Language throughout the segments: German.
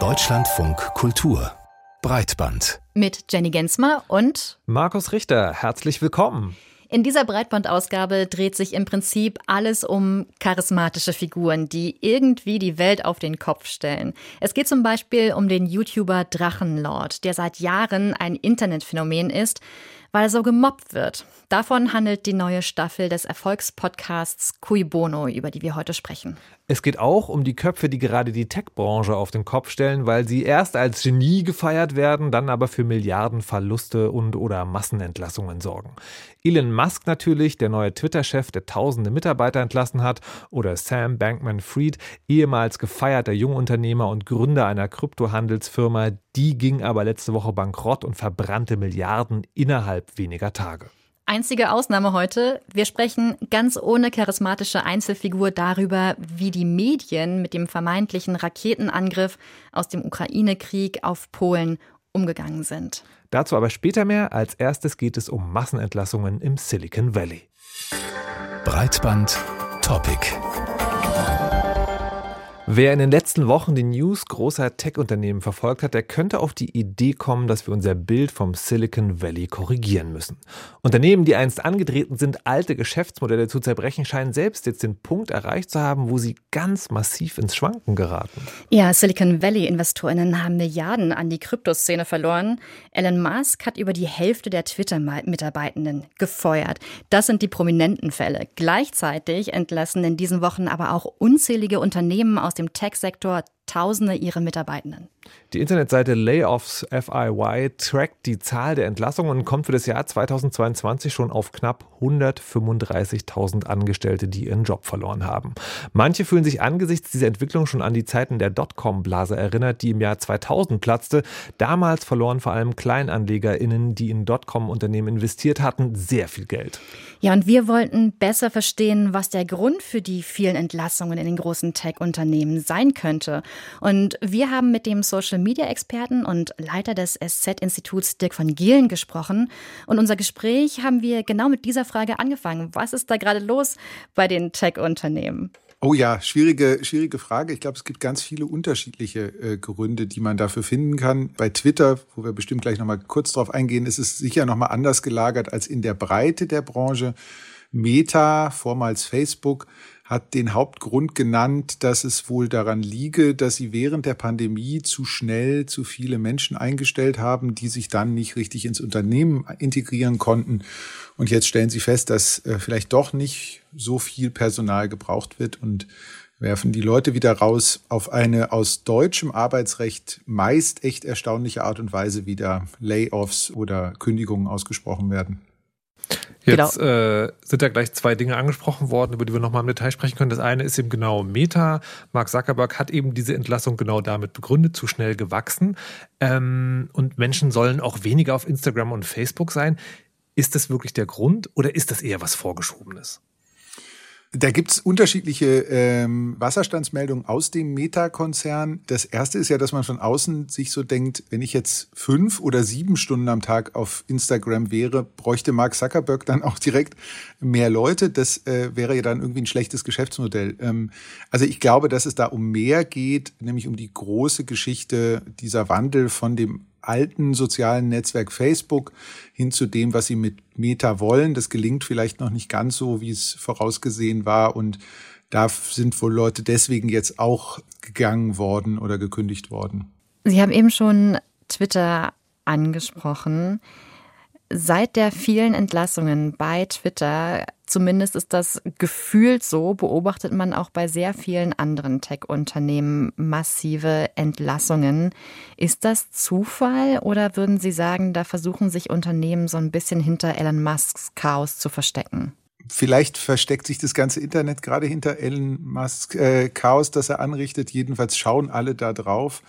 Deutschlandfunk Kultur Breitband mit Jenny Gensmer und Markus Richter. Herzlich willkommen. In dieser Breitbandausgabe dreht sich im Prinzip alles um charismatische Figuren, die irgendwie die Welt auf den Kopf stellen. Es geht zum Beispiel um den YouTuber Drachenlord, der seit Jahren ein Internetphänomen ist, weil so gemobbt wird. Davon handelt die neue Staffel des Erfolgspodcasts Cui Bono, über die wir heute sprechen. Es geht auch um die Köpfe, die gerade die Tech-Branche auf den Kopf stellen, weil sie erst als Genie gefeiert werden, dann aber für Milliardenverluste und oder Massenentlassungen sorgen. Elon Musk natürlich, der neue Twitter-Chef, der tausende Mitarbeiter entlassen hat, oder Sam Bankman-Fried, ehemals gefeierter Jungunternehmer und Gründer einer Kryptohandelsfirma, die ging aber letzte Woche bankrott und verbrannte Milliarden innerhalb weniger Tage. Einzige Ausnahme heute, wir sprechen ganz ohne charismatische Einzelfigur darüber, wie die Medien mit dem vermeintlichen Raketenangriff aus dem Ukraine-Krieg auf Polen umgegangen sind. Dazu aber später mehr. Als erstes geht es um Massenentlassungen im Silicon Valley. Breitband Topic. Wer in den letzten Wochen die News großer Tech-Unternehmen verfolgt hat, der könnte auf die Idee kommen, dass wir unser Bild vom Silicon Valley korrigieren müssen. Unternehmen, die einst angetreten sind, alte Geschäftsmodelle zu zerbrechen, scheinen selbst jetzt den Punkt erreicht zu haben, wo sie ganz massiv ins Schwanken geraten. Ja, Silicon Valley-Investorinnen haben Milliarden an die Kryptoszene verloren. Elon Musk hat über die Hälfte der Twitter-Mitarbeitenden gefeuert. Das sind die prominenten Fälle. Gleichzeitig entlassen in diesen Wochen aber auch unzählige Unternehmen aus aus dem Tech-Sektor Tausende ihrer Mitarbeitenden. Die Internetseite Layoffs FIY trackt die Zahl der Entlassungen und kommt für das Jahr 2022 schon auf knapp 135.000 Angestellte, die ihren Job verloren haben. Manche fühlen sich angesichts dieser Entwicklung schon an die Zeiten der Dotcom-Blase erinnert, die im Jahr 2000 platzte. Damals verloren vor allem KleinanlegerInnen, die in Dotcom-Unternehmen investiert hatten, sehr viel Geld. Ja, und wir wollten besser verstehen, was der Grund für die vielen Entlassungen in den großen Tech-Unternehmen sein könnte. Und wir haben mit dem Social-Media-Experten und Leiter des SZ-Instituts Dirk von Gielen gesprochen. Und unser Gespräch haben wir genau mit dieser Frage angefangen. Was ist da gerade los bei den Tech-Unternehmen? Oh ja, schwierige, schwierige Frage. Ich glaube, es gibt ganz viele unterschiedliche äh, Gründe, die man dafür finden kann. Bei Twitter, wo wir bestimmt gleich nochmal kurz drauf eingehen, ist es sicher nochmal anders gelagert als in der Breite der Branche. Meta, vormals Facebook, hat den Hauptgrund genannt, dass es wohl daran liege, dass sie während der Pandemie zu schnell zu viele Menschen eingestellt haben, die sich dann nicht richtig ins Unternehmen integrieren konnten. Und jetzt stellen sie fest, dass äh, vielleicht doch nicht so viel Personal gebraucht wird und werfen die Leute wieder raus auf eine aus deutschem Arbeitsrecht meist echt erstaunliche Art und Weise, wie da Layoffs oder Kündigungen ausgesprochen werden. Jetzt genau. äh, sind da gleich zwei Dinge angesprochen worden, über die wir nochmal im Detail sprechen können. Das eine ist eben genau Meta. Mark Zuckerberg hat eben diese Entlassung genau damit begründet, zu schnell gewachsen. Ähm, und Menschen sollen auch weniger auf Instagram und Facebook sein. Ist das wirklich der Grund oder ist das eher was Vorgeschobenes? Da gibt's unterschiedliche ähm, Wasserstandsmeldungen aus dem Meta-Konzern. Das erste ist ja, dass man von außen sich so denkt, wenn ich jetzt fünf oder sieben Stunden am Tag auf Instagram wäre, bräuchte Mark Zuckerberg dann auch direkt mehr Leute. Das äh, wäre ja dann irgendwie ein schlechtes Geschäftsmodell. Ähm, also ich glaube, dass es da um mehr geht, nämlich um die große Geschichte dieser Wandel von dem alten sozialen Netzwerk Facebook hin zu dem, was sie mit Meta wollen. Das gelingt vielleicht noch nicht ganz so, wie es vorausgesehen war. Und da sind wohl Leute deswegen jetzt auch gegangen worden oder gekündigt worden. Sie haben eben schon Twitter angesprochen. Seit der vielen Entlassungen bei Twitter, zumindest ist das gefühlt so, beobachtet man auch bei sehr vielen anderen Tech-Unternehmen massive Entlassungen. Ist das Zufall oder würden Sie sagen, da versuchen sich Unternehmen so ein bisschen hinter Elon Musks Chaos zu verstecken? Vielleicht versteckt sich das ganze Internet gerade hinter Elon Musks äh, Chaos, das er anrichtet. Jedenfalls schauen alle da drauf.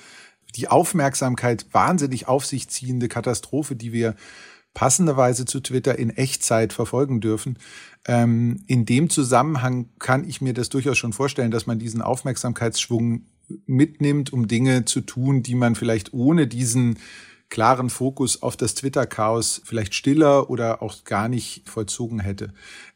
Die Aufmerksamkeit wahnsinnig auf sich ziehende Katastrophe, die wir passenderweise zu Twitter in Echtzeit verfolgen dürfen. Ähm, in dem Zusammenhang kann ich mir das durchaus schon vorstellen, dass man diesen Aufmerksamkeitsschwung mitnimmt, um Dinge zu tun, die man vielleicht ohne diesen klaren Fokus auf das Twitter-Chaos vielleicht stiller oder auch gar nicht vollzogen hätte.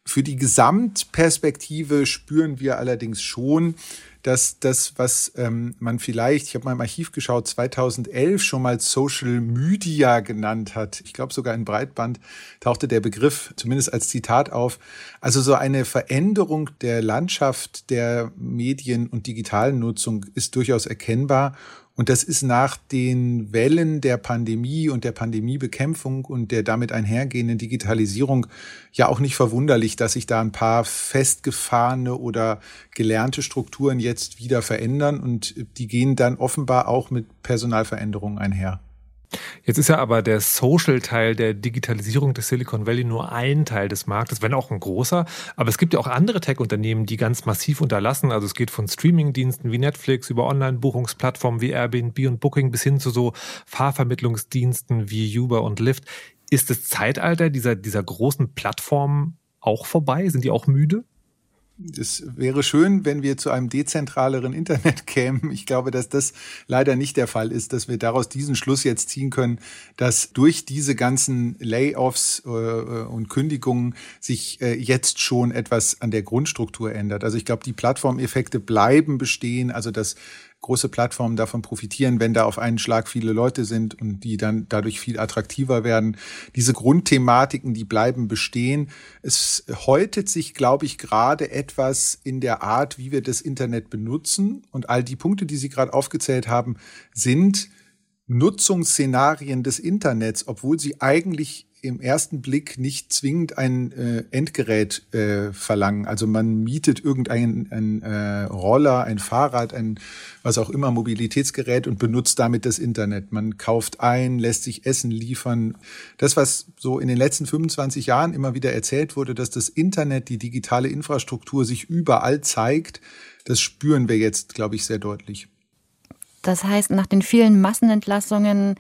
Für die Gesamtperspektive spüren wir allerdings schon, dass das, was ähm, man vielleicht, ich habe mal im Archiv geschaut, 2011 schon mal Social Media genannt hat. Ich glaube sogar in Breitband tauchte der Begriff zumindest als Zitat auf. Also so eine Veränderung der Landschaft der Medien und digitalen Nutzung ist durchaus erkennbar. Und das ist nach den Wellen der Pandemie und der Pandemiebekämpfung und der damit einhergehenden Digitalisierung ja auch nicht verwunderlich, dass sich da ein paar festgefahrene oder gelernte Strukturen jetzt wieder verändern und die gehen dann offenbar auch mit Personalveränderungen einher. Jetzt ist ja aber der Social-Teil der Digitalisierung des Silicon Valley nur ein Teil des Marktes, wenn auch ein großer. Aber es gibt ja auch andere Tech-Unternehmen, die ganz massiv unterlassen. Also es geht von Streaming-Diensten wie Netflix über Online-Buchungsplattformen wie Airbnb und Booking bis hin zu so Fahrvermittlungsdiensten wie Uber und Lyft. Ist das Zeitalter dieser, dieser großen Plattformen auch vorbei? Sind die auch müde? Es wäre schön, wenn wir zu einem dezentraleren Internet kämen. Ich glaube, dass das leider nicht der Fall ist, dass wir daraus diesen Schluss jetzt ziehen können, dass durch diese ganzen Layoffs äh, und Kündigungen sich äh, jetzt schon etwas an der Grundstruktur ändert. Also ich glaube, die Plattformeffekte bleiben bestehen. Also dass große Plattformen davon profitieren, wenn da auf einen Schlag viele Leute sind und die dann dadurch viel attraktiver werden. Diese Grundthematiken, die bleiben bestehen. Es häutet sich, glaube ich, gerade etwas in der Art, wie wir das Internet benutzen. Und all die Punkte, die Sie gerade aufgezählt haben, sind Nutzungsszenarien des Internets, obwohl sie eigentlich im ersten Blick nicht zwingend ein äh, Endgerät äh, verlangen. Also man mietet irgendein ein, äh, Roller, ein Fahrrad, ein was auch immer Mobilitätsgerät und benutzt damit das Internet. Man kauft ein, lässt sich Essen liefern. Das, was so in den letzten 25 Jahren immer wieder erzählt wurde, dass das Internet, die digitale Infrastruktur sich überall zeigt, das spüren wir jetzt, glaube ich, sehr deutlich. Das heißt, nach den vielen Massenentlassungen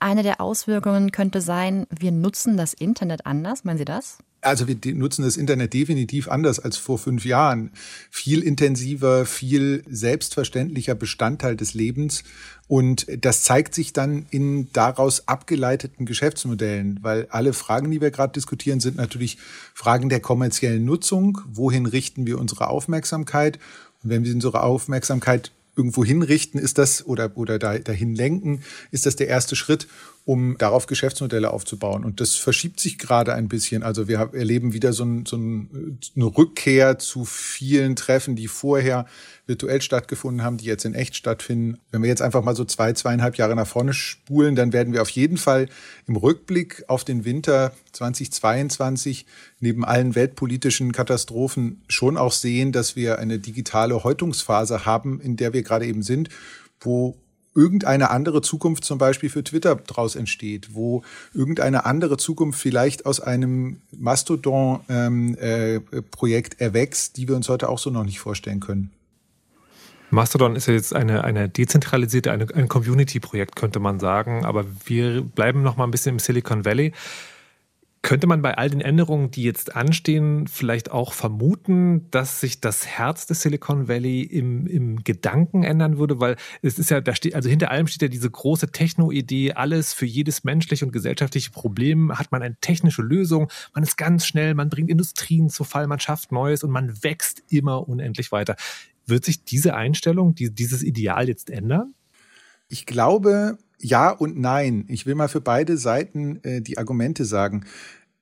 eine der Auswirkungen könnte sein, wir nutzen das Internet anders. Meinen Sie das? Also wir nutzen das Internet definitiv anders als vor fünf Jahren. Viel intensiver, viel selbstverständlicher Bestandteil des Lebens. Und das zeigt sich dann in daraus abgeleiteten Geschäftsmodellen, weil alle Fragen, die wir gerade diskutieren, sind natürlich Fragen der kommerziellen Nutzung. Wohin richten wir unsere Aufmerksamkeit? Und wenn wir unsere Aufmerksamkeit irgendwo hinrichten, ist das oder, oder dahin lenken, ist das der erste Schritt um darauf Geschäftsmodelle aufzubauen. Und das verschiebt sich gerade ein bisschen. Also wir erleben wieder so, ein, so ein, eine Rückkehr zu vielen Treffen, die vorher virtuell stattgefunden haben, die jetzt in echt stattfinden. Wenn wir jetzt einfach mal so zwei, zweieinhalb Jahre nach vorne spulen, dann werden wir auf jeden Fall im Rückblick auf den Winter 2022 neben allen weltpolitischen Katastrophen schon auch sehen, dass wir eine digitale Häutungsphase haben, in der wir gerade eben sind, wo irgendeine andere Zukunft zum Beispiel für Twitter daraus entsteht, wo irgendeine andere Zukunft vielleicht aus einem Mastodon-Projekt ähm, äh, erwächst, die wir uns heute auch so noch nicht vorstellen können. Mastodon ist ja jetzt eine, eine dezentralisierte, eine, ein Community-Projekt, könnte man sagen. Aber wir bleiben noch mal ein bisschen im Silicon Valley. Könnte man bei all den Änderungen, die jetzt anstehen, vielleicht auch vermuten, dass sich das Herz des Silicon Valley im, im Gedanken ändern würde? Weil es ist ja, da steht, also hinter allem steht ja diese große Techno-Idee, alles für jedes menschliche und gesellschaftliche Problem hat man eine technische Lösung, man ist ganz schnell, man bringt Industrien zu Fall, man schafft Neues und man wächst immer unendlich weiter. Wird sich diese Einstellung, die, dieses Ideal jetzt ändern? Ich glaube, ja und nein. Ich will mal für beide Seiten äh, die Argumente sagen.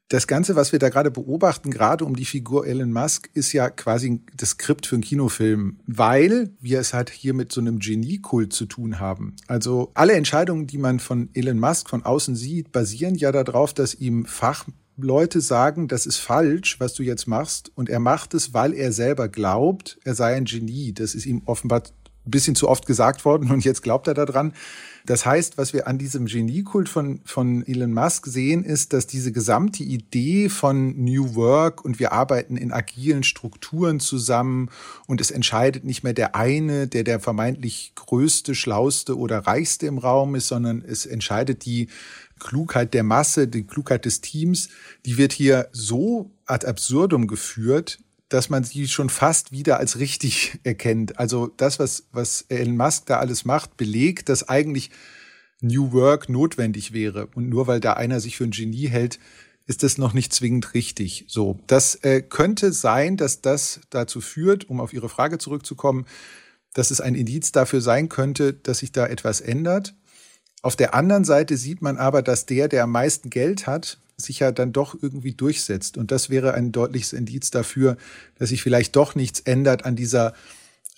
Das Ganze, was wir da gerade beobachten, gerade um die Figur Elon Musk, ist ja quasi das Skript für einen Kinofilm, weil wir es halt hier mit so einem Geniekult zu tun haben. Also alle Entscheidungen, die man von Elon Musk von außen sieht, basieren ja darauf, dass ihm Fachleute sagen, das ist falsch, was du jetzt machst. Und er macht es, weil er selber glaubt, er sei ein Genie. Das ist ihm offenbar ein bisschen zu oft gesagt worden und jetzt glaubt er daran. Das heißt, was wir an diesem Geniekult von, von Elon Musk sehen, ist, dass diese gesamte Idee von New Work und wir arbeiten in agilen Strukturen zusammen und es entscheidet nicht mehr der eine, der der vermeintlich größte, schlauste oder reichste im Raum ist, sondern es entscheidet die Klugheit der Masse, die Klugheit des Teams, die wird hier so ad absurdum geführt, dass man sie schon fast wieder als richtig erkennt. Also das, was, was Elon Musk da alles macht, belegt, dass eigentlich New Work notwendig wäre. Und nur weil da einer sich für ein Genie hält, ist das noch nicht zwingend richtig. So, das äh, könnte sein, dass das dazu führt, um auf Ihre Frage zurückzukommen, dass es ein Indiz dafür sein könnte, dass sich da etwas ändert. Auf der anderen Seite sieht man aber, dass der, der am meisten Geld hat, sich ja dann doch irgendwie durchsetzt. Und das wäre ein deutliches Indiz dafür, dass sich vielleicht doch nichts ändert an dieser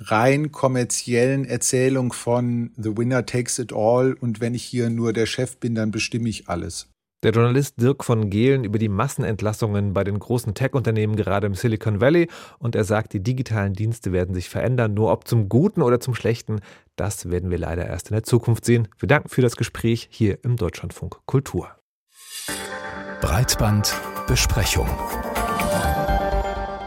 rein kommerziellen Erzählung von The Winner Takes It All und wenn ich hier nur der Chef bin, dann bestimme ich alles. Der Journalist Dirk von Gehlen über die Massenentlassungen bei den großen Tech-Unternehmen gerade im Silicon Valley und er sagt, die digitalen Dienste werden sich verändern, nur ob zum Guten oder zum Schlechten, das werden wir leider erst in der Zukunft sehen. Wir danken für das Gespräch hier im Deutschlandfunk Kultur. Breitbandbesprechung.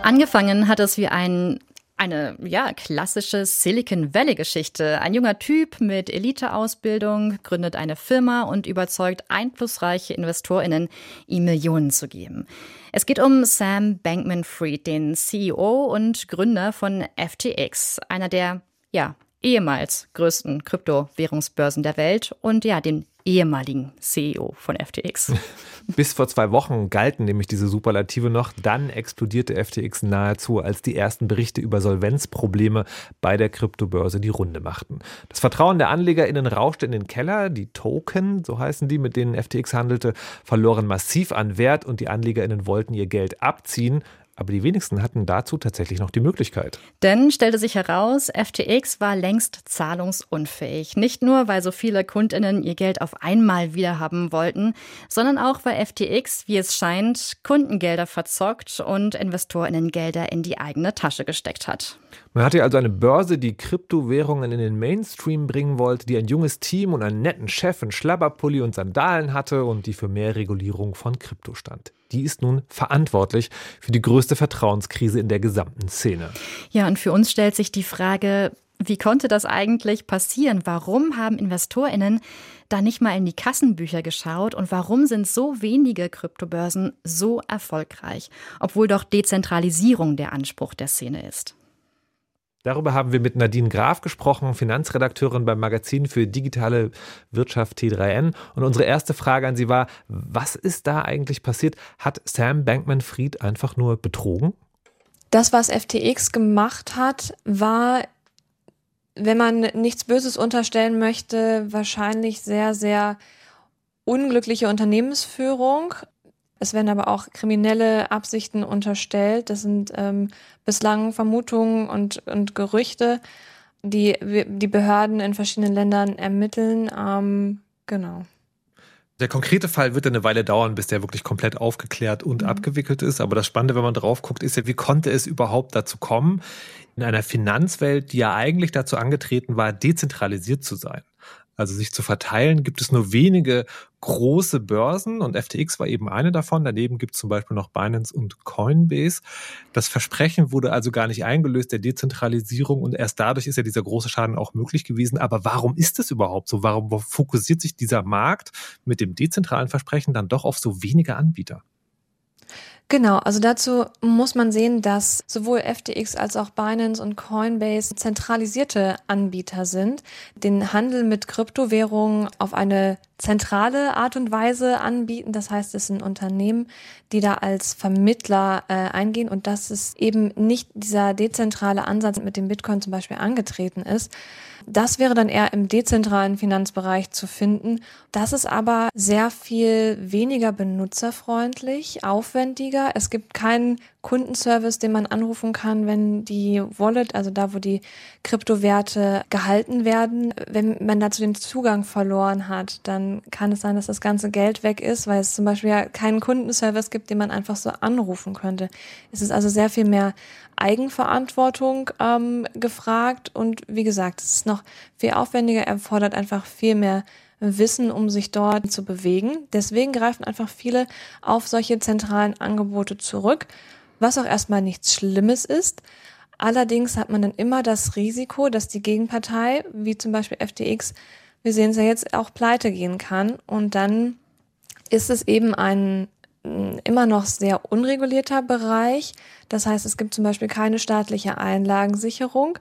Angefangen hat es wie ein eine ja, klassische Silicon Valley-Geschichte. Ein junger Typ mit Elite-Ausbildung gründet eine Firma und überzeugt einflussreiche InvestorInnen, ihm Millionen zu geben. Es geht um Sam Bankman-Fried, den CEO und Gründer von FTX, einer der ja, ehemals größten Kryptowährungsbörsen der Welt und ja, den ehemaligen CEO von FTX. Bis vor zwei Wochen galten nämlich diese Superlative noch. Dann explodierte FTX nahezu, als die ersten Berichte über Solvenzprobleme bei der Kryptobörse die Runde machten. Das Vertrauen der AnlegerInnen rauschte in den Keller. Die Token, so heißen die, mit denen FTX handelte, verloren massiv an Wert und die AnlegerInnen wollten ihr Geld abziehen. Aber die wenigsten hatten dazu tatsächlich noch die Möglichkeit. Denn stellte sich heraus, FTX war längst zahlungsunfähig. Nicht nur, weil so viele Kundinnen ihr Geld auf einmal wiederhaben wollten, sondern auch, weil FTX, wie es scheint, Kundengelder verzockt und Investorinnen Gelder in die eigene Tasche gesteckt hat. Man hatte also eine Börse, die Kryptowährungen in den Mainstream bringen wollte, die ein junges Team und einen netten Chef in Schlabberpulli und Sandalen hatte und die für mehr Regulierung von Krypto stand. Die ist nun verantwortlich für die größte Vertrauenskrise in der gesamten Szene. Ja, und für uns stellt sich die Frage, wie konnte das eigentlich passieren? Warum haben InvestorInnen da nicht mal in die Kassenbücher geschaut und warum sind so wenige Kryptobörsen so erfolgreich, obwohl doch Dezentralisierung der Anspruch der Szene ist? Darüber haben wir mit Nadine Graf gesprochen, Finanzredakteurin beim Magazin für digitale Wirtschaft T3N. Und unsere erste Frage an Sie war, was ist da eigentlich passiert? Hat Sam Bankman-Fried einfach nur betrogen? Das, was FTX gemacht hat, war, wenn man nichts Böses unterstellen möchte, wahrscheinlich sehr, sehr unglückliche Unternehmensführung. Es werden aber auch kriminelle Absichten unterstellt. Das sind ähm, bislang Vermutungen und, und Gerüchte, die die Behörden in verschiedenen Ländern ermitteln. Ähm, genau. Der konkrete Fall wird eine Weile dauern, bis der wirklich komplett aufgeklärt und mhm. abgewickelt ist. Aber das Spannende, wenn man drauf guckt, ist ja, wie konnte es überhaupt dazu kommen, in einer Finanzwelt, die ja eigentlich dazu angetreten war, dezentralisiert zu sein also sich zu verteilen, gibt es nur wenige große Börsen und FTX war eben eine davon. Daneben gibt es zum Beispiel noch Binance und Coinbase. Das Versprechen wurde also gar nicht eingelöst der Dezentralisierung und erst dadurch ist ja dieser große Schaden auch möglich gewesen. Aber warum ist das überhaupt so? Warum fokussiert sich dieser Markt mit dem dezentralen Versprechen dann doch auf so wenige Anbieter? Genau, also dazu muss man sehen, dass sowohl FTX als auch Binance und Coinbase zentralisierte Anbieter sind, den Handel mit Kryptowährungen auf eine zentrale Art und Weise anbieten. Das heißt, es sind Unternehmen, die da als Vermittler äh, eingehen und dass es eben nicht dieser dezentrale Ansatz mit dem Bitcoin zum Beispiel angetreten ist. Das wäre dann eher im dezentralen Finanzbereich zu finden. Das ist aber sehr viel weniger benutzerfreundlich, aufwendiger. Es gibt keinen Kundenservice, den man anrufen kann, wenn die Wallet, also da, wo die Kryptowerte gehalten werden, wenn man dazu den Zugang verloren hat, dann kann es sein, dass das ganze Geld weg ist, weil es zum Beispiel ja keinen Kundenservice gibt, den man einfach so anrufen könnte. Es ist also sehr viel mehr Eigenverantwortung ähm, gefragt und wie gesagt, es ist noch viel aufwendiger, erfordert einfach viel mehr Wissen, um sich dort zu bewegen. Deswegen greifen einfach viele auf solche zentralen Angebote zurück was auch erstmal nichts Schlimmes ist. Allerdings hat man dann immer das Risiko, dass die Gegenpartei, wie zum Beispiel FTX, wir sehen es ja jetzt, auch pleite gehen kann. Und dann ist es eben ein mm, immer noch sehr unregulierter Bereich. Das heißt, es gibt zum Beispiel keine staatliche Einlagensicherung.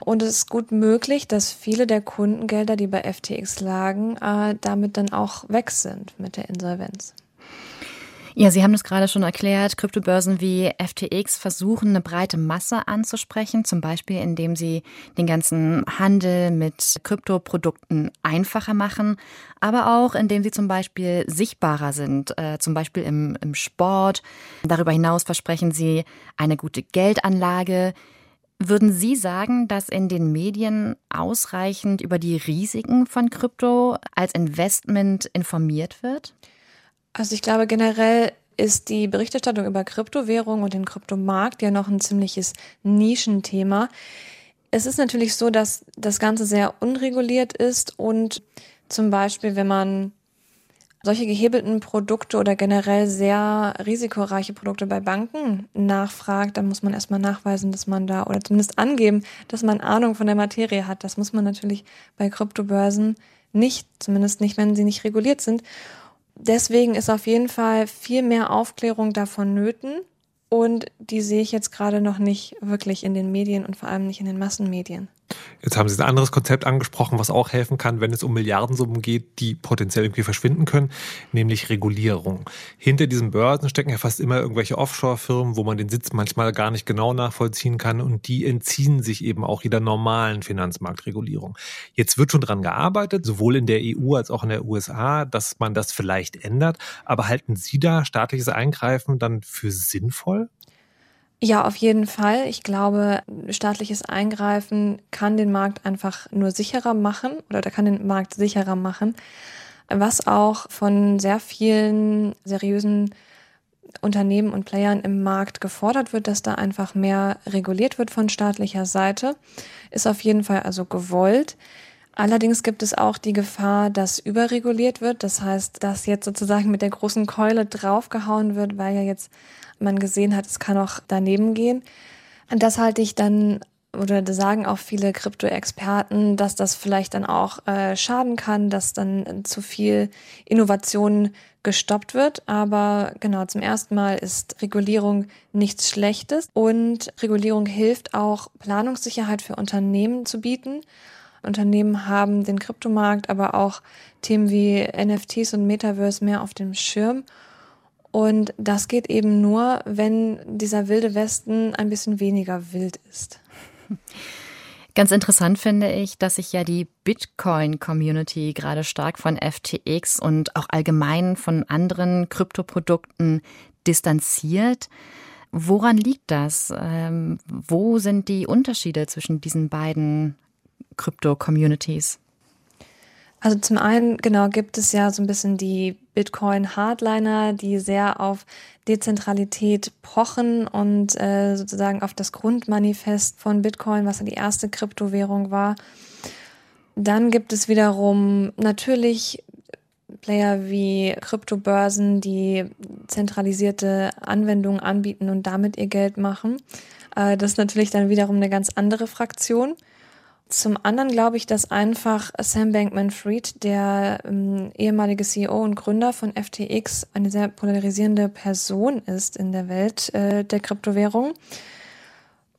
Und es ist gut möglich, dass viele der Kundengelder, die bei FTX lagen, äh, damit dann auch weg sind mit der Insolvenz. Ja, Sie haben das gerade schon erklärt. Kryptobörsen wie FTX versuchen, eine breite Masse anzusprechen, zum Beispiel indem sie den ganzen Handel mit Kryptoprodukten einfacher machen, aber auch indem sie zum Beispiel sichtbarer sind, äh, zum Beispiel im, im Sport. Darüber hinaus versprechen sie eine gute Geldanlage. Würden Sie sagen, dass in den Medien ausreichend über die Risiken von Krypto als Investment informiert wird? Also ich glaube generell ist die Berichterstattung über Kryptowährungen und den Kryptomarkt ja noch ein ziemliches Nischenthema. Es ist natürlich so, dass das Ganze sehr unreguliert ist und zum Beispiel, wenn man solche gehebelten Produkte oder generell sehr risikoreiche Produkte bei Banken nachfragt, dann muss man erstmal nachweisen, dass man da oder zumindest angeben, dass man Ahnung von der Materie hat. Das muss man natürlich bei Kryptobörsen nicht, zumindest nicht, wenn sie nicht reguliert sind deswegen ist auf jeden Fall viel mehr Aufklärung davon nöten. Und die sehe ich jetzt gerade noch nicht wirklich in den Medien und vor allem nicht in den Massenmedien. Jetzt haben Sie ein anderes Konzept angesprochen, was auch helfen kann, wenn es um Milliardensummen geht, die potenziell irgendwie verschwinden können, nämlich Regulierung. Hinter diesen Börsen stecken ja fast immer irgendwelche Offshore-Firmen, wo man den Sitz manchmal gar nicht genau nachvollziehen kann und die entziehen sich eben auch jeder normalen Finanzmarktregulierung. Jetzt wird schon dran gearbeitet, sowohl in der EU als auch in der USA, dass man das vielleicht ändert. Aber halten Sie da staatliches Eingreifen dann für sinnvoll? Ja, auf jeden Fall. Ich glaube, staatliches Eingreifen kann den Markt einfach nur sicherer machen oder kann den Markt sicherer machen, was auch von sehr vielen seriösen Unternehmen und Playern im Markt gefordert wird, dass da einfach mehr reguliert wird von staatlicher Seite, ist auf jeden Fall also gewollt. Allerdings gibt es auch die Gefahr, dass überreguliert wird. Das heißt, dass jetzt sozusagen mit der großen Keule draufgehauen wird, weil ja jetzt man gesehen hat, es kann auch daneben gehen. Und das halte ich dann oder sagen auch viele Krypto-Experten, dass das vielleicht dann auch äh, schaden kann, dass dann zu viel Innovation gestoppt wird. Aber genau, zum ersten Mal ist Regulierung nichts Schlechtes und Regulierung hilft auch, Planungssicherheit für Unternehmen zu bieten. Unternehmen haben den Kryptomarkt, aber auch Themen wie NFTs und Metaverse mehr auf dem Schirm und das geht eben nur, wenn dieser wilde Westen ein bisschen weniger wild ist. Ganz interessant finde ich, dass sich ja die Bitcoin-Community gerade stark von FTX und auch allgemein von anderen Kryptoprodukten distanziert. Woran liegt das? Ähm, wo sind die Unterschiede zwischen diesen beiden Krypto-Communities? Also zum einen, genau, gibt es ja so ein bisschen die Bitcoin-Hardliner, die sehr auf Dezentralität pochen und äh, sozusagen auf das Grundmanifest von Bitcoin, was ja die erste Kryptowährung war. Dann gibt es wiederum natürlich Player wie Kryptobörsen, die zentralisierte Anwendungen anbieten und damit ihr Geld machen. Äh, das ist natürlich dann wiederum eine ganz andere Fraktion. Zum anderen glaube ich, dass einfach Sam Bankman-Fried, der ähm, ehemalige CEO und Gründer von FTX, eine sehr polarisierende Person ist in der Welt äh, der Kryptowährung.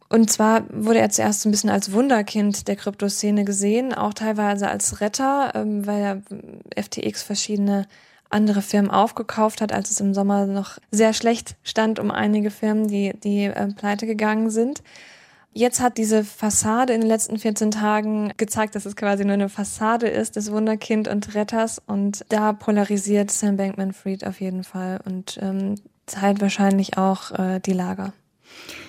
Und zwar wurde er zuerst ein bisschen als Wunderkind der Kryptoszene gesehen, auch teilweise als Retter, ähm, weil er FTX verschiedene andere Firmen aufgekauft hat, als es im Sommer noch sehr schlecht stand um einige Firmen, die, die äh, pleite gegangen sind. Jetzt hat diese Fassade in den letzten 14 Tagen gezeigt, dass es quasi nur eine Fassade ist des Wunderkind und Retters. Und da polarisiert Sam Bankman-Fried auf jeden Fall und ähm, teilt wahrscheinlich auch äh, die Lager.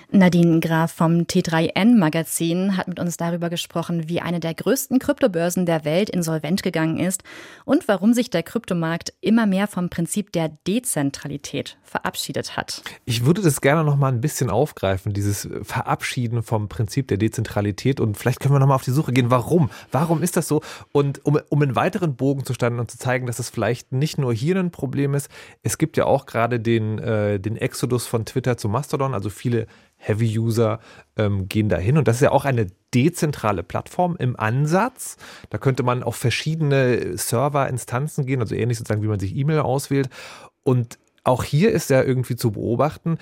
Nadine Graf vom T3N Magazin hat mit uns darüber gesprochen, wie eine der größten Kryptobörsen der Welt insolvent gegangen ist und warum sich der Kryptomarkt immer mehr vom Prinzip der Dezentralität verabschiedet hat. Ich würde das gerne noch mal ein bisschen aufgreifen, dieses Verabschieden vom Prinzip der Dezentralität und vielleicht können wir noch mal auf die Suche gehen, warum? Warum ist das so? Und um, um einen weiteren Bogen zu standen und zu zeigen, dass es vielleicht nicht nur hier ein Problem ist, es gibt ja auch gerade den, äh, den Exodus von Twitter zu Mastodon, also viele Heavy-User ähm, gehen dahin. Und das ist ja auch eine dezentrale Plattform im Ansatz. Da könnte man auf verschiedene Server-Instanzen gehen, also ähnlich sozusagen, wie man sich E-Mail auswählt. Und auch hier ist ja irgendwie zu beobachten,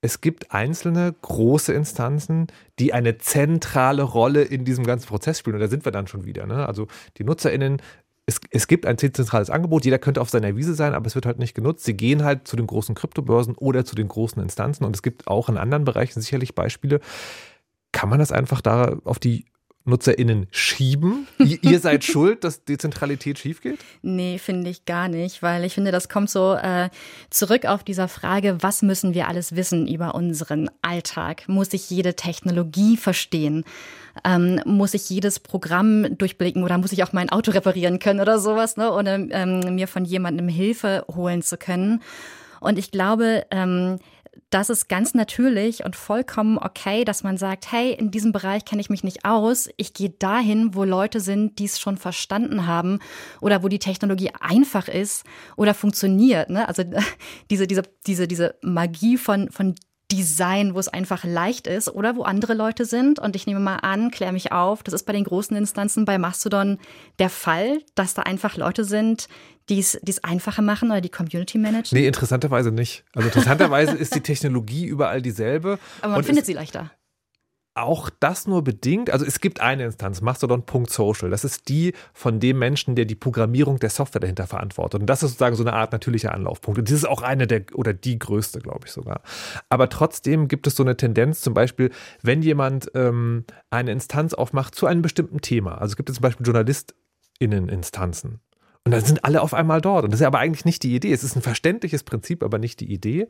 es gibt einzelne große Instanzen, die eine zentrale Rolle in diesem ganzen Prozess spielen. Und da sind wir dann schon wieder. Ne? Also die NutzerInnen es, es gibt ein dezentrales Angebot, jeder könnte auf seiner Wiese sein, aber es wird halt nicht genutzt. Sie gehen halt zu den großen Kryptobörsen oder zu den großen Instanzen und es gibt auch in anderen Bereichen sicherlich Beispiele. Kann man das einfach da auf die NutzerInnen schieben? ihr, ihr seid schuld, dass Dezentralität schief geht? Nee, finde ich gar nicht, weil ich finde, das kommt so äh, zurück auf dieser Frage, was müssen wir alles wissen über unseren Alltag? Muss ich jede Technologie verstehen? Ähm, muss ich jedes Programm durchblicken oder muss ich auch mein Auto reparieren können oder sowas, ne? ohne ähm, mir von jemandem Hilfe holen zu können? Und ich glaube, ähm, das ist ganz natürlich und vollkommen okay, dass man sagt, hey, in diesem Bereich kenne ich mich nicht aus. Ich gehe dahin, wo Leute sind, die es schon verstanden haben oder wo die Technologie einfach ist oder funktioniert. Ne? Also diese, diese, diese, diese Magie von, von Design, wo es einfach leicht ist oder wo andere Leute sind. Und ich nehme mal an, klär mich auf, das ist bei den großen Instanzen bei Mastodon der Fall, dass da einfach Leute sind, die es einfacher machen oder die Community managen? Nee, interessanterweise nicht. Also interessanterweise ist die Technologie überall dieselbe. Aber man findet sie leichter. Auch das nur bedingt. Also es gibt eine Instanz, Mastodon.social. Das ist die von dem Menschen, der die Programmierung der Software dahinter verantwortet. Und das ist sozusagen so eine Art natürlicher Anlaufpunkt. Und das ist auch eine der oder die größte, glaube ich sogar. Aber trotzdem gibt es so eine Tendenz, zum Beispiel, wenn jemand ähm, eine Instanz aufmacht zu einem bestimmten Thema. Also es gibt es zum Beispiel JournalistInnen-Instanzen. Und dann sind alle auf einmal dort. Und das ist aber eigentlich nicht die Idee. Es ist ein verständliches Prinzip, aber nicht die Idee.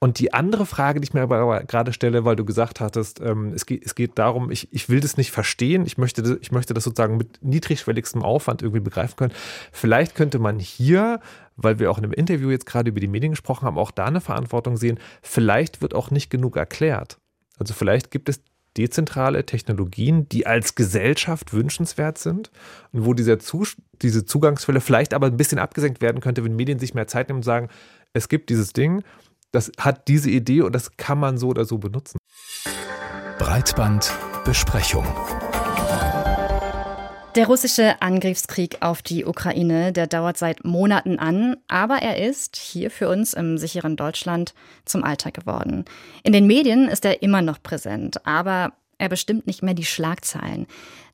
Und die andere Frage, die ich mir aber gerade stelle, weil du gesagt hattest, ähm, es, geht, es geht darum, ich, ich will das nicht verstehen. Ich möchte, ich möchte das sozusagen mit niedrigschwelligstem Aufwand irgendwie begreifen können. Vielleicht könnte man hier, weil wir auch in einem Interview jetzt gerade über die Medien gesprochen haben, auch da eine Verantwortung sehen. Vielleicht wird auch nicht genug erklärt. Also vielleicht gibt es dezentrale Technologien, die als Gesellschaft wünschenswert sind und wo dieser Zus diese Zugangsfälle vielleicht aber ein bisschen abgesenkt werden könnte, wenn Medien sich mehr Zeit nehmen und sagen, es gibt dieses Ding, das hat diese Idee und das kann man so oder so benutzen. Breitbandbesprechung. Der russische Angriffskrieg auf die Ukraine, der dauert seit Monaten an, aber er ist hier für uns im sicheren Deutschland zum Alltag geworden. In den Medien ist er immer noch präsent, aber er bestimmt nicht mehr die Schlagzeilen.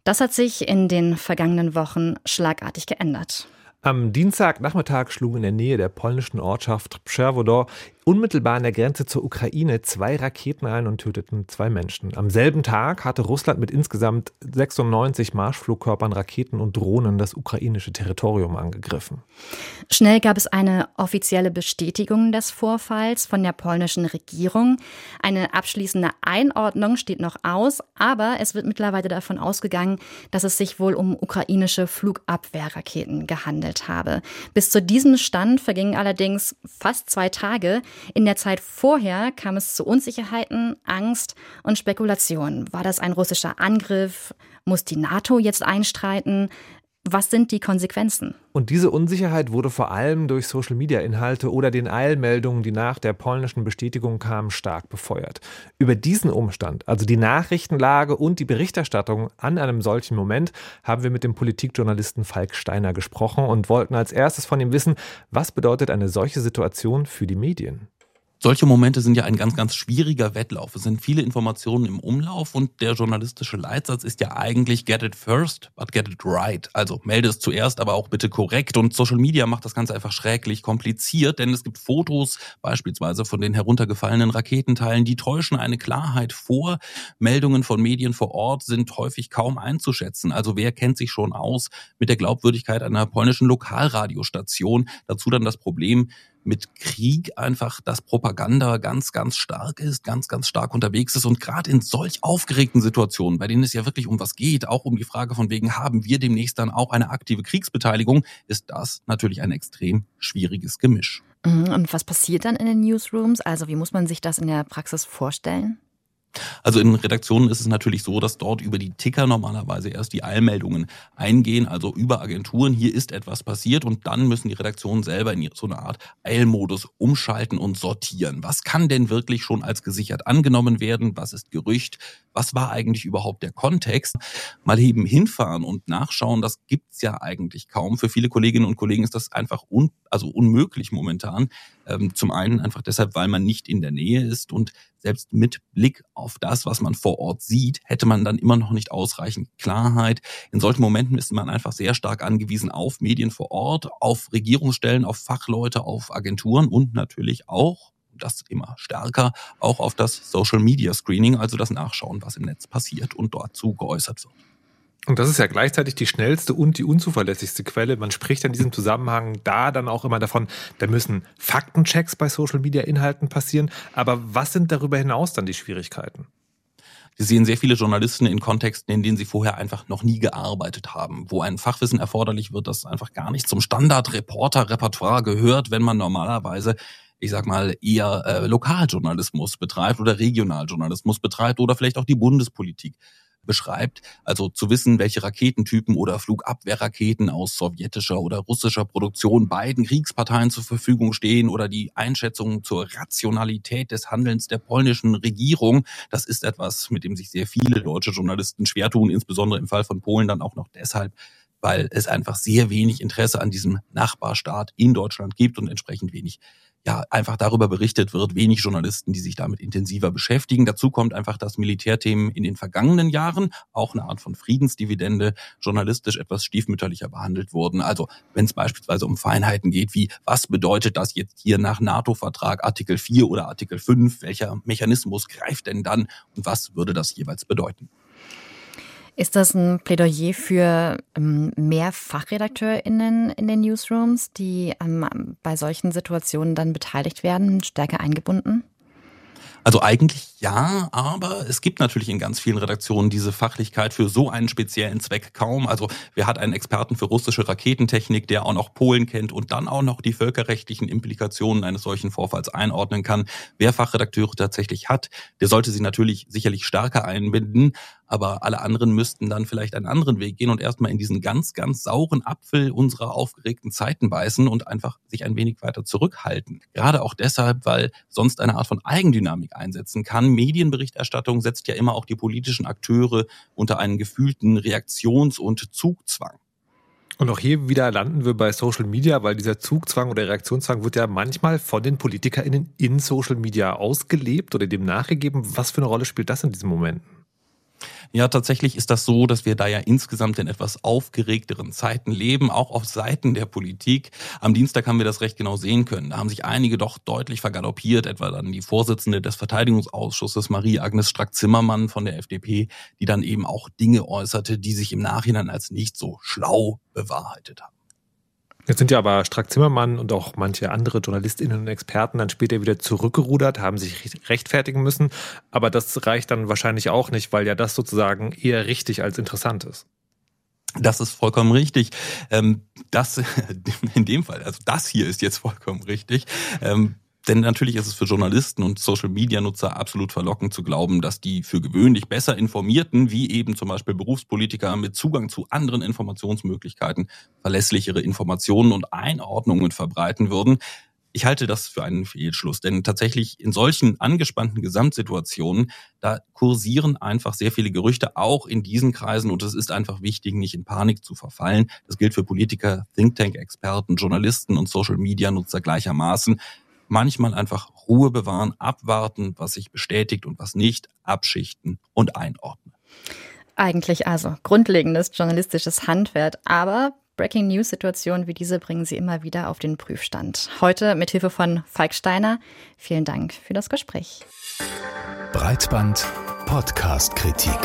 Das hat sich in den vergangenen Wochen schlagartig geändert. Am Dienstagnachmittag schlugen in der Nähe der polnischen Ortschaft Przewodor unmittelbar an der Grenze zur Ukraine zwei Raketen ein und töteten zwei Menschen. Am selben Tag hatte Russland mit insgesamt 96 Marschflugkörpern, Raketen und Drohnen das ukrainische Territorium angegriffen. Schnell gab es eine offizielle Bestätigung des Vorfalls von der polnischen Regierung. Eine abschließende Einordnung steht noch aus, aber es wird mittlerweile davon ausgegangen, dass es sich wohl um ukrainische Flugabwehrraketen gehandelt habe. Bis zu diesem Stand vergingen allerdings fast zwei Tage. In der Zeit vorher kam es zu Unsicherheiten, Angst und Spekulationen. War das ein russischer Angriff? Muss die NATO jetzt einstreiten? Was sind die Konsequenzen? Und diese Unsicherheit wurde vor allem durch Social-Media-Inhalte oder den Eilmeldungen, die nach der polnischen Bestätigung kamen, stark befeuert. Über diesen Umstand, also die Nachrichtenlage und die Berichterstattung an einem solchen Moment, haben wir mit dem Politikjournalisten Falk Steiner gesprochen und wollten als erstes von ihm wissen, was bedeutet eine solche Situation für die Medien? Solche Momente sind ja ein ganz, ganz schwieriger Wettlauf. Es sind viele Informationen im Umlauf und der journalistische Leitsatz ist ja eigentlich get it first, but get it right. Also melde es zuerst, aber auch bitte korrekt. Und Social Media macht das Ganze einfach schrecklich kompliziert, denn es gibt Fotos beispielsweise von den heruntergefallenen Raketenteilen, die täuschen eine Klarheit vor. Meldungen von Medien vor Ort sind häufig kaum einzuschätzen. Also wer kennt sich schon aus mit der Glaubwürdigkeit einer polnischen Lokalradiostation? Dazu dann das Problem, mit Krieg einfach, dass Propaganda ganz, ganz stark ist, ganz, ganz stark unterwegs ist und gerade in solch aufgeregten Situationen, bei denen es ja wirklich um was geht, auch um die Frage von wegen, haben wir demnächst dann auch eine aktive Kriegsbeteiligung, ist das natürlich ein extrem schwieriges Gemisch. Mhm, und was passiert dann in den Newsrooms? Also wie muss man sich das in der Praxis vorstellen? Also in Redaktionen ist es natürlich so, dass dort über die Ticker normalerweise erst die Eilmeldungen eingehen, also über Agenturen, hier ist etwas passiert und dann müssen die Redaktionen selber in so eine Art Eilmodus umschalten und sortieren. Was kann denn wirklich schon als gesichert angenommen werden? Was ist Gerücht? Was war eigentlich überhaupt der Kontext? Mal eben hinfahren und nachschauen, das gibt's ja eigentlich kaum. Für viele Kolleginnen und Kollegen ist das einfach un also unmöglich momentan. Ähm, zum einen einfach deshalb, weil man nicht in der Nähe ist und selbst mit Blick auf das, was man vor Ort sieht, hätte man dann immer noch nicht ausreichend Klarheit. In solchen Momenten ist man einfach sehr stark angewiesen auf Medien vor Ort, auf Regierungsstellen, auf Fachleute, auf Agenturen und natürlich auch das immer stärker auch auf das Social Media Screening, also das Nachschauen, was im Netz passiert und dazu geäußert wird. Und das ist ja gleichzeitig die schnellste und die unzuverlässigste Quelle. Man spricht in diesem Zusammenhang da dann auch immer davon, da müssen Faktenchecks bei Social Media Inhalten passieren. Aber was sind darüber hinaus dann die Schwierigkeiten? Sie sehen sehr viele Journalisten in Kontexten, in denen sie vorher einfach noch nie gearbeitet haben, wo ein Fachwissen erforderlich wird, das einfach gar nicht zum Standard-Reporter-Repertoire gehört, wenn man normalerweise ich sag mal, eher äh, Lokaljournalismus betreibt oder Regionaljournalismus betreibt oder vielleicht auch die Bundespolitik beschreibt. Also zu wissen, welche Raketentypen oder Flugabwehrraketen aus sowjetischer oder russischer Produktion beiden Kriegsparteien zur Verfügung stehen oder die Einschätzung zur Rationalität des Handelns der polnischen Regierung. Das ist etwas, mit dem sich sehr viele deutsche Journalisten schwer tun, insbesondere im Fall von Polen dann auch noch deshalb, weil es einfach sehr wenig Interesse an diesem Nachbarstaat in Deutschland gibt und entsprechend wenig ja einfach darüber berichtet wird, wenig Journalisten, die sich damit intensiver beschäftigen. Dazu kommt einfach, dass Militärthemen in den vergangenen Jahren, auch eine Art von Friedensdividende, journalistisch etwas stiefmütterlicher behandelt wurden. Also wenn es beispielsweise um Feinheiten geht, wie was bedeutet das jetzt hier nach NATO-Vertrag Artikel 4 oder Artikel 5, welcher Mechanismus greift denn dann und was würde das jeweils bedeuten? Ist das ein Plädoyer für ähm, mehr FachredakteurInnen in den Newsrooms, die ähm, bei solchen Situationen dann beteiligt werden, stärker eingebunden? Also eigentlich ja, aber es gibt natürlich in ganz vielen Redaktionen diese Fachlichkeit für so einen speziellen Zweck kaum. Also wer hat einen Experten für russische Raketentechnik, der auch noch Polen kennt und dann auch noch die völkerrechtlichen Implikationen eines solchen Vorfalls einordnen kann? Wer Fachredakteure tatsächlich hat, der sollte sie natürlich sicherlich stärker einbinden aber alle anderen müssten dann vielleicht einen anderen Weg gehen und erstmal in diesen ganz, ganz sauren Apfel unserer aufgeregten Zeiten beißen und einfach sich ein wenig weiter zurückhalten. Gerade auch deshalb, weil sonst eine Art von Eigendynamik einsetzen kann. Medienberichterstattung setzt ja immer auch die politischen Akteure unter einen gefühlten Reaktions- und Zugzwang. Und auch hier wieder landen wir bei Social Media, weil dieser Zugzwang oder Reaktionszwang wird ja manchmal von den PolitikerInnen in Social Media ausgelebt oder dem nachgegeben. Was für eine Rolle spielt das in diesem Moment? Ja, tatsächlich ist das so, dass wir da ja insgesamt in etwas aufgeregteren Zeiten leben, auch auf Seiten der Politik. Am Dienstag haben wir das recht genau sehen können. Da haben sich einige doch deutlich vergaloppiert, etwa dann die Vorsitzende des Verteidigungsausschusses Marie-Agnes Strack-Zimmermann von der FDP, die dann eben auch Dinge äußerte, die sich im Nachhinein als nicht so schlau bewahrheitet haben. Jetzt sind ja aber Strack Zimmermann und auch manche andere Journalistinnen und Experten dann später wieder zurückgerudert, haben sich rechtfertigen müssen. Aber das reicht dann wahrscheinlich auch nicht, weil ja das sozusagen eher richtig als interessant ist. Das ist vollkommen richtig. Ähm, das in dem Fall, also das hier ist jetzt vollkommen richtig. Denn natürlich ist es für Journalisten und Social-Media-Nutzer absolut verlockend zu glauben, dass die für gewöhnlich besser informierten, wie eben zum Beispiel Berufspolitiker mit Zugang zu anderen Informationsmöglichkeiten, verlässlichere Informationen und Einordnungen verbreiten würden. Ich halte das für einen Fehlschluss, denn tatsächlich in solchen angespannten Gesamtsituationen, da kursieren einfach sehr viele Gerüchte, auch in diesen Kreisen, und es ist einfach wichtig, nicht in Panik zu verfallen. Das gilt für Politiker, Thinktank-Experten, Journalisten und Social-Media-Nutzer gleichermaßen manchmal einfach Ruhe bewahren, abwarten, was sich bestätigt und was nicht, abschichten und einordnen. Eigentlich also grundlegendes journalistisches Handwerk, aber Breaking News Situationen wie diese bringen Sie immer wieder auf den Prüfstand. Heute mit Hilfe von Falk Steiner. Vielen Dank für das Gespräch. Breitband Podcast Kritik.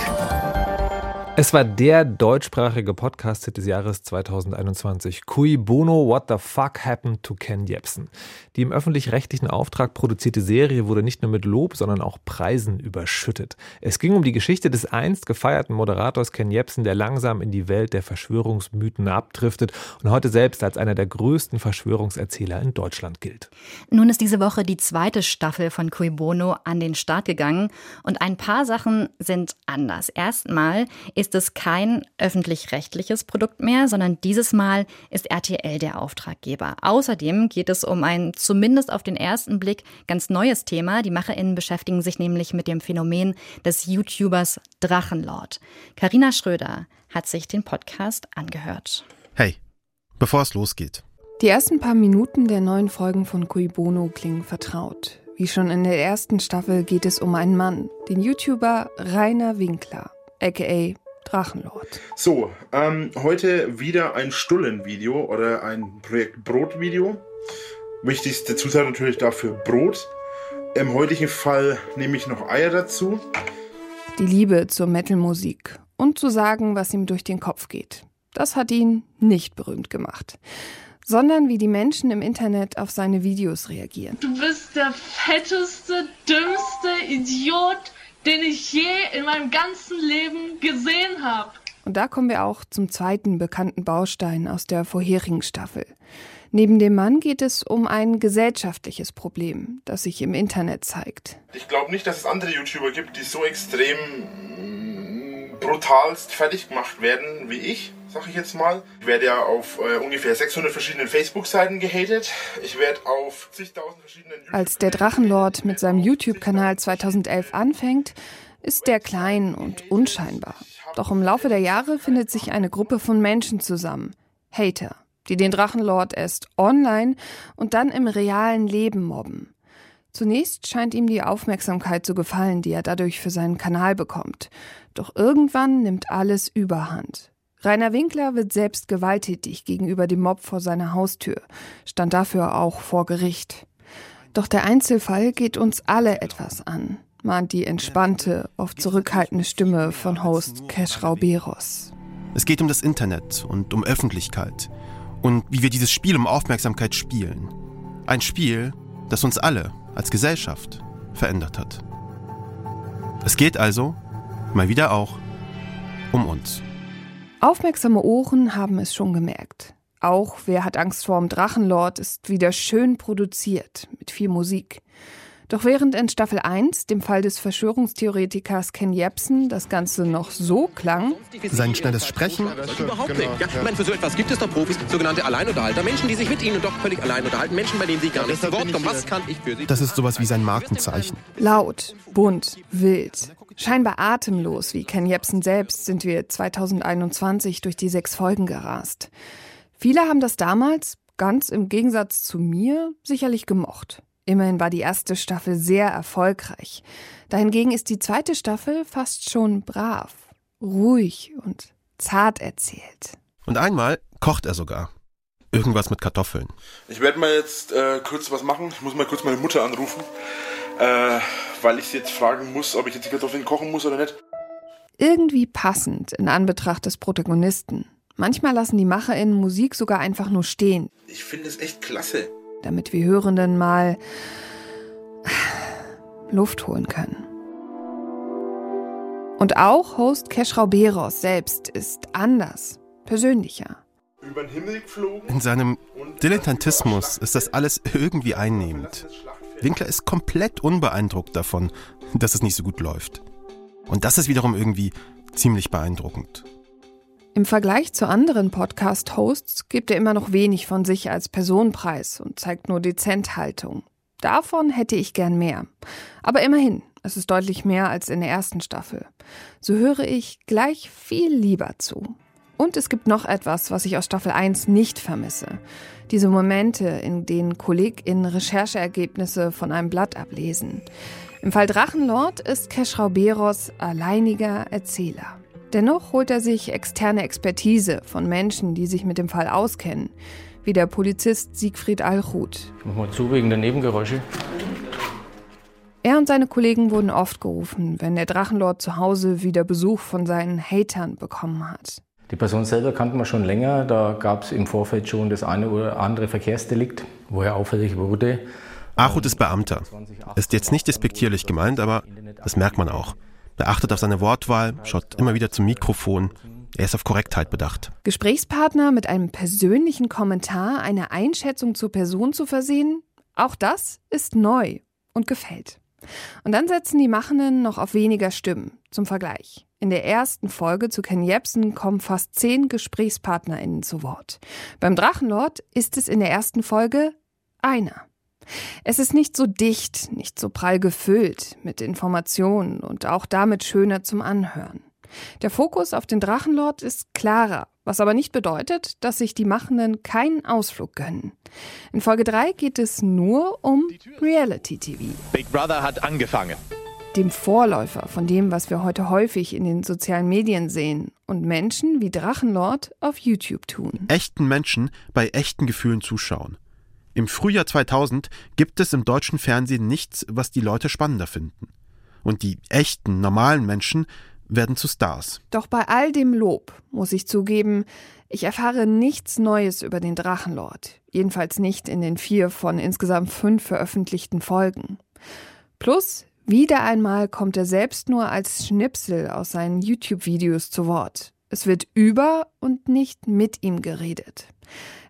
Es war der deutschsprachige Podcast-Hit des Jahres 2021. Cui Bono, What the Fuck Happened to Ken Jebsen? Die im öffentlich-rechtlichen Auftrag produzierte Serie wurde nicht nur mit Lob, sondern auch Preisen überschüttet. Es ging um die Geschichte des einst gefeierten Moderators Ken Jebsen, der langsam in die Welt der Verschwörungsmythen abdriftet und heute selbst als einer der größten Verschwörungserzähler in Deutschland gilt. Nun ist diese Woche die zweite Staffel von Cui Bono an den Start gegangen und ein paar Sachen sind anders. Erstmal es kein öffentlich-rechtliches Produkt mehr, sondern dieses Mal ist RTL der Auftraggeber. Außerdem geht es um ein zumindest auf den ersten Blick ganz neues Thema. Die MacherInnen beschäftigen sich nämlich mit dem Phänomen des YouTubers Drachenlord. Karina Schröder hat sich den Podcast angehört. Hey, bevor es losgeht. Die ersten paar Minuten der neuen Folgen von Cui Bono klingen vertraut. Wie schon in der ersten Staffel geht es um einen Mann, den YouTuber Rainer Winkler, aka Drachenlord. So, ähm, heute wieder ein Stullenvideo oder ein Projekt Brotvideo. Wichtigste Zutat natürlich dafür Brot. Im heutigen Fall nehme ich noch Eier dazu. Die Liebe zur Metalmusik und zu sagen, was ihm durch den Kopf geht. Das hat ihn nicht berühmt gemacht sondern wie die Menschen im Internet auf seine Videos reagieren. Du bist der fetteste, dümmste Idiot, den ich je in meinem ganzen Leben gesehen habe. Und da kommen wir auch zum zweiten bekannten Baustein aus der vorherigen Staffel. Neben dem Mann geht es um ein gesellschaftliches Problem, das sich im Internet zeigt. Ich glaube nicht, dass es andere YouTuber gibt, die so extrem mm, brutalst fertig gemacht werden wie ich sag ich jetzt mal. Ich werde ja auf äh, ungefähr 600 verschiedenen Facebook-Seiten gehatet. Ich werde auf zigtausend verschiedenen... YouTube Als der Drachenlord mit seinem YouTube-Kanal 2011 anfängt, ist der klein und unscheinbar. Doch im Laufe der Jahre findet sich eine Gruppe von Menschen zusammen. Hater, die den Drachenlord erst online und dann im realen Leben mobben. Zunächst scheint ihm die Aufmerksamkeit zu gefallen, die er dadurch für seinen Kanal bekommt. Doch irgendwann nimmt alles überhand. Rainer Winkler wird selbst gewalttätig gegenüber dem Mob vor seiner Haustür, stand dafür auch vor Gericht. Doch der Einzelfall geht uns alle etwas an, mahnt die entspannte, oft zurückhaltende Stimme von Host Cash Rauberos. Es geht um das Internet und um Öffentlichkeit und wie wir dieses Spiel um Aufmerksamkeit spielen. Ein Spiel, das uns alle als Gesellschaft verändert hat. Es geht also, mal wieder auch, um uns. Aufmerksame Ohren haben es schon gemerkt. Auch Wer hat Angst vorm Drachenlord ist wieder schön produziert, mit viel Musik. Doch während in Staffel 1, dem Fall des Verschwörungstheoretikers Ken Jebsen, das Ganze noch so klang. Sein schnelles Sprechen. Überhaupt nicht. Ja, ich meine, für so etwas gibt es doch Profis, sogenannte Alleinunterhalter. Menschen, die sich mit ihnen doch völlig allein unterhalten. Menschen, bei denen sie gar nicht zu Wort kommen. Was kann ich für sie? Das ist sowas wie sein Markenzeichen. Laut, bunt, wild. Scheinbar atemlos, wie Ken Jebsen selbst, sind wir 2021 durch die sechs Folgen gerast. Viele haben das damals, ganz im Gegensatz zu mir, sicherlich gemocht. Immerhin war die erste Staffel sehr erfolgreich. Dahingegen ist die zweite Staffel fast schon brav, ruhig und zart erzählt. Und einmal kocht er sogar. Irgendwas mit Kartoffeln. Ich werde mal jetzt äh, kurz was machen. Ich muss mal kurz meine Mutter anrufen. Äh, weil ich sie jetzt fragen muss, ob ich jetzt die Kartoffeln kochen muss oder nicht. Irgendwie passend in Anbetracht des Protagonisten. Manchmal lassen die MacherInnen Musik sogar einfach nur stehen. Ich finde es echt klasse. Damit wir Hörenden mal Luft holen können. Und auch Host Kesh Rauberos selbst ist anders, persönlicher. In seinem Dilettantismus ist das alles irgendwie einnehmend. Winkler ist komplett unbeeindruckt davon, dass es nicht so gut läuft. Und das ist wiederum irgendwie ziemlich beeindruckend. Im Vergleich zu anderen Podcast-Hosts gibt er immer noch wenig von sich als Personenpreis und zeigt nur dezent Haltung. Davon hätte ich gern mehr. Aber immerhin, es ist deutlich mehr als in der ersten Staffel. So höre ich gleich viel lieber zu. Und es gibt noch etwas, was ich aus Staffel 1 nicht vermisse. Diese Momente, in denen KollegInnen Rechercheergebnisse von einem Blatt ablesen. Im Fall Drachenlord ist Keschrauberos alleiniger Erzähler. Dennoch holt er sich externe Expertise von Menschen, die sich mit dem Fall auskennen, wie der Polizist Siegfried Alchut. Mach mal zu wegen der Nebengeräusche. Er und seine Kollegen wurden oft gerufen, wenn der Drachenlord zu Hause wieder Besuch von seinen Hatern bekommen hat. Die Person selber kannten wir schon länger. Da gab es im Vorfeld schon das eine oder andere Verkehrsdelikt, wo er auffällig wurde. Achut ist Beamter. Ist jetzt nicht despektierlich gemeint, aber das merkt man auch. Er achtet auf seine Wortwahl, schaut immer wieder zum Mikrofon. Er ist auf Korrektheit bedacht. Gesprächspartner mit einem persönlichen Kommentar, eine Einschätzung zur Person zu versehen, auch das ist neu und gefällt. Und dann setzen die Machenden noch auf weniger Stimmen. Zum Vergleich. In der ersten Folge zu Ken Jebsen kommen fast zehn GesprächspartnerInnen zu Wort. Beim Drachenlord ist es in der ersten Folge einer. Es ist nicht so dicht, nicht so prall gefüllt mit Informationen und auch damit schöner zum Anhören. Der Fokus auf den Drachenlord ist klarer, was aber nicht bedeutet, dass sich die Machenden keinen Ausflug gönnen. In Folge 3 geht es nur um Reality TV. Big Brother hat angefangen. Dem Vorläufer von dem, was wir heute häufig in den sozialen Medien sehen und Menschen wie Drachenlord auf YouTube tun. Echten Menschen bei echten Gefühlen zuschauen. Im Frühjahr 2000 gibt es im deutschen Fernsehen nichts, was die Leute spannender finden. Und die echten, normalen Menschen werden zu Stars. Doch bei all dem Lob muss ich zugeben, ich erfahre nichts Neues über den Drachenlord. Jedenfalls nicht in den vier von insgesamt fünf veröffentlichten Folgen. Plus, wieder einmal kommt er selbst nur als Schnipsel aus seinen YouTube-Videos zu Wort. Es wird über und nicht mit ihm geredet.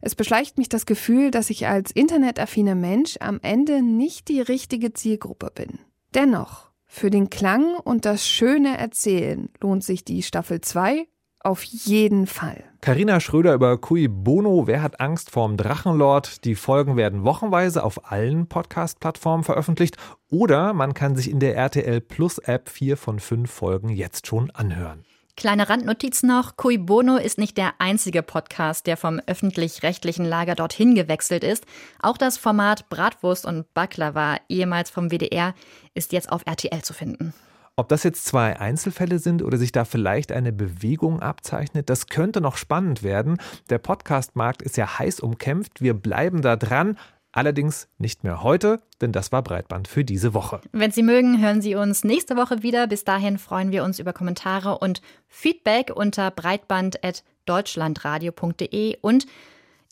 Es beschleicht mich das Gefühl, dass ich als internetaffiner Mensch am Ende nicht die richtige Zielgruppe bin. Dennoch, für den Klang und das schöne Erzählen lohnt sich die Staffel 2 auf jeden Fall. Carina Schröder über Cui Bono, Wer hat Angst vorm Drachenlord? Die Folgen werden wochenweise auf allen Podcast-Plattformen veröffentlicht oder man kann sich in der RTL Plus App vier von fünf Folgen jetzt schon anhören. Kleine Randnotiz noch, Cui Bono ist nicht der einzige Podcast, der vom öffentlich-rechtlichen Lager dorthin gewechselt ist. Auch das Format Bratwurst und Baklava, ehemals vom WDR, ist jetzt auf RTL zu finden. Ob das jetzt zwei Einzelfälle sind oder sich da vielleicht eine Bewegung abzeichnet, das könnte noch spannend werden. Der Podcastmarkt ist ja heiß umkämpft. Wir bleiben da dran. Allerdings nicht mehr heute, denn das war Breitband für diese Woche. Wenn Sie mögen, hören Sie uns nächste Woche wieder. Bis dahin freuen wir uns über Kommentare und Feedback unter breitband.deutschlandradio.de und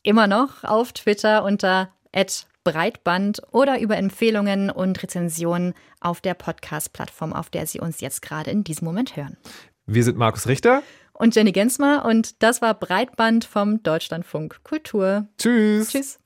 immer noch auf Twitter unter Breitband oder über Empfehlungen und Rezensionen auf der Podcast-Plattform, auf der Sie uns jetzt gerade in diesem Moment hören. Wir sind Markus Richter und Jenny Gensmer und das war Breitband vom Deutschlandfunk Kultur. Tschüss. Tschüss.